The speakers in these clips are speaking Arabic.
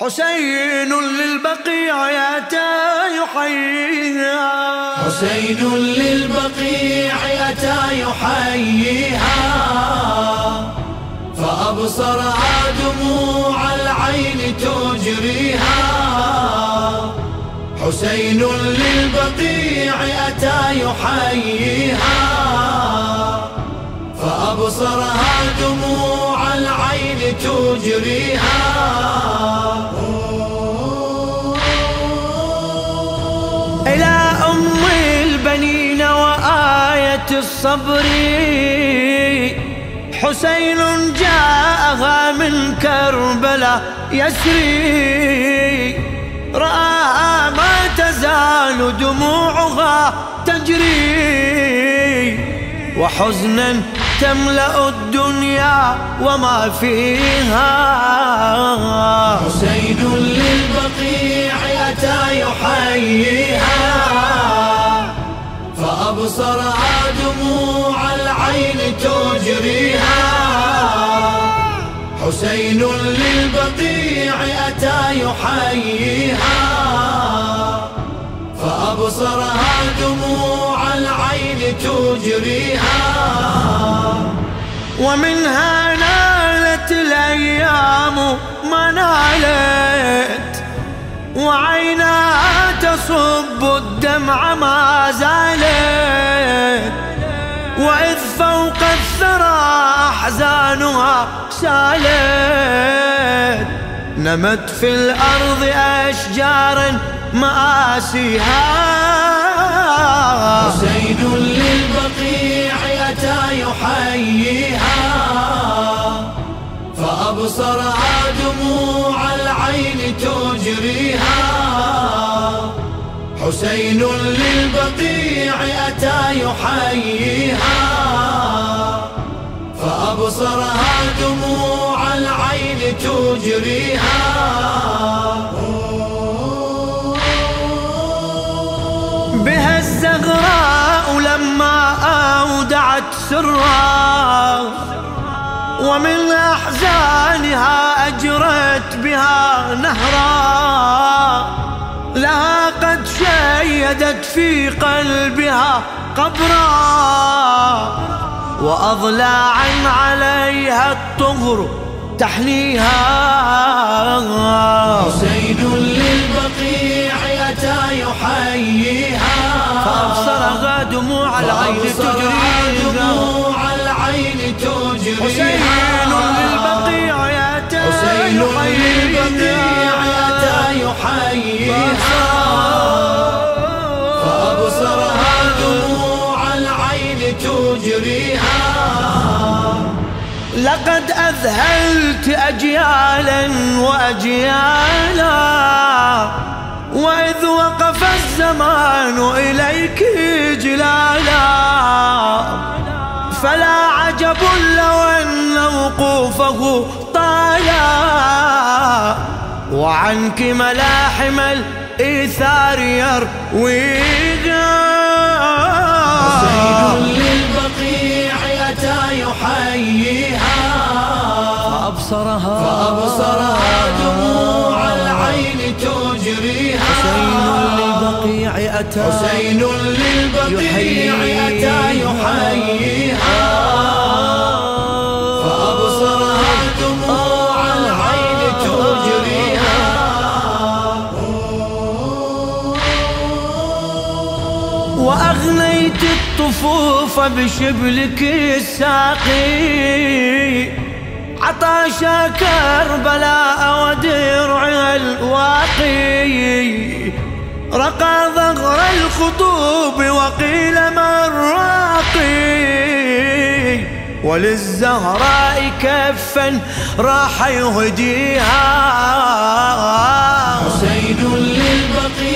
حسين للبقيع أتى يحييها حسين للبقيع أتى يحييها فأبصرها دموع العين تجريها. حسين للبقيع أتى يحييها فأبصرها دموع العين تجريها. الصبر حسين جاءها من كربلاء يسري. رآها ما تزال دموعها تجري. وحزنا تملأ الدنيا وما فيها. حسين للبقيع حسين للبقيع أتى يحييها فأبصرها دموع العين تجريها. ومنها نالت الأيام ما نالت وعينها تصب الدمع ما زالت. وإذ فوق أحزانها سالت. نمت في الأرض أشجار مآسيها. حسين للبقيع أتى يحييها. فأبصرها دموع العين تجريها. حسين للبقيع أتى يحييها. فأبصرها دموع العين تجريها. بها الزغراء لما أودعت سرا ومن أحزانها أجرت بها نهرا. لها قد شيدت في قلبها قبرا. وأضلاعا عليها الطهر تحنيها حسين للبقيع أتى يحييها. فأبصرها دموع العين تجريها. تجريها. لقد أذهلت أجيالا وأجيالا وإذ وقف الزمان إليك جلالا. فلا عجب لو أن وقوفه طالا. وعنك ملاحم الإيثار يرويها أتى حسين للبقيع أتى يحييها. وأغنيت الطفوف بشبلك الساقي. عطاشا كربلاء ودرع الواقي. رقى ظهر الخطوب وقيل من راقي وللزهراء كفا راح يهديها. حسين للبقيع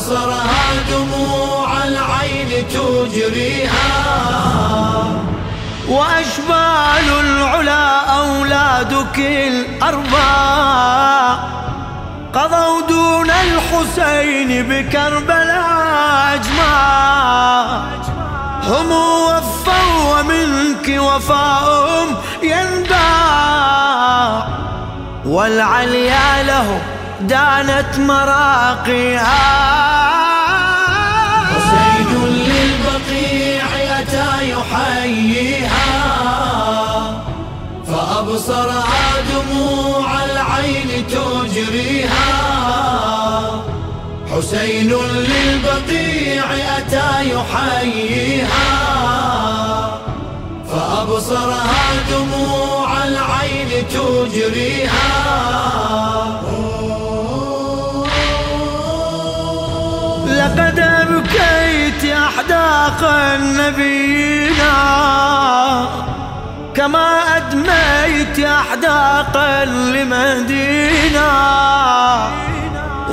فأبصرها دموع العين تجريها. وأشبال العلا أولادك الأربع قضوا دون الحسين بكربلاء أجمع. هم وفوا ومنك وفاهم ينبع والعليا له دانت مراقيها. حسين للبقيع أتى يحييها فأبصرها دموع العين تجريها. لقد أبكيت أحداق النبينا كما أدميت أحداقا لمدينة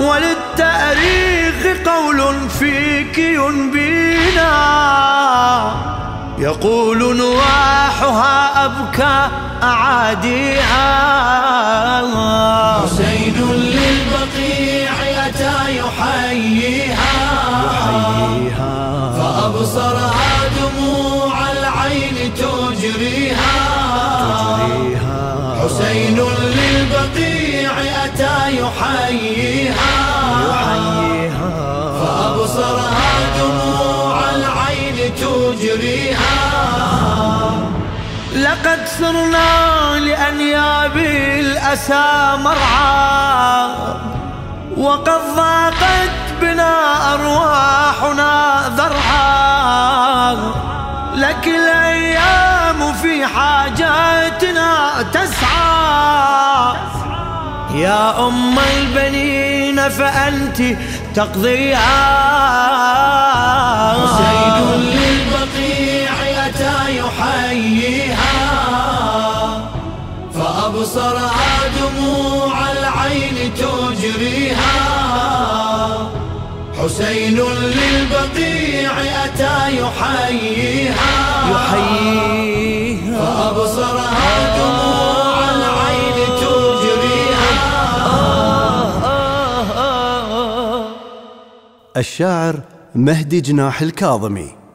وللتاريخ قول فيك ينبينا. يقول نواحها أبكى أعاديها. حسين للبقيع أتى يحييها. فأبصرها دموع العين تجريها. حسين للبقيع أتى يحييها. صرنا لأنياب الأسى مرعى وقد ضاقت بنا أرواحنا ذرعا. لك الأيام في حاجاتنا تسعى. يا أم البنين فأنت تقضيها. حسين فأبصرها دموع العين تجريها. حسين للبقيع أتى يحييها. يحييها. فأبصرها دموع العين تجريها. الشاعر مهدي جناح الكاظمي.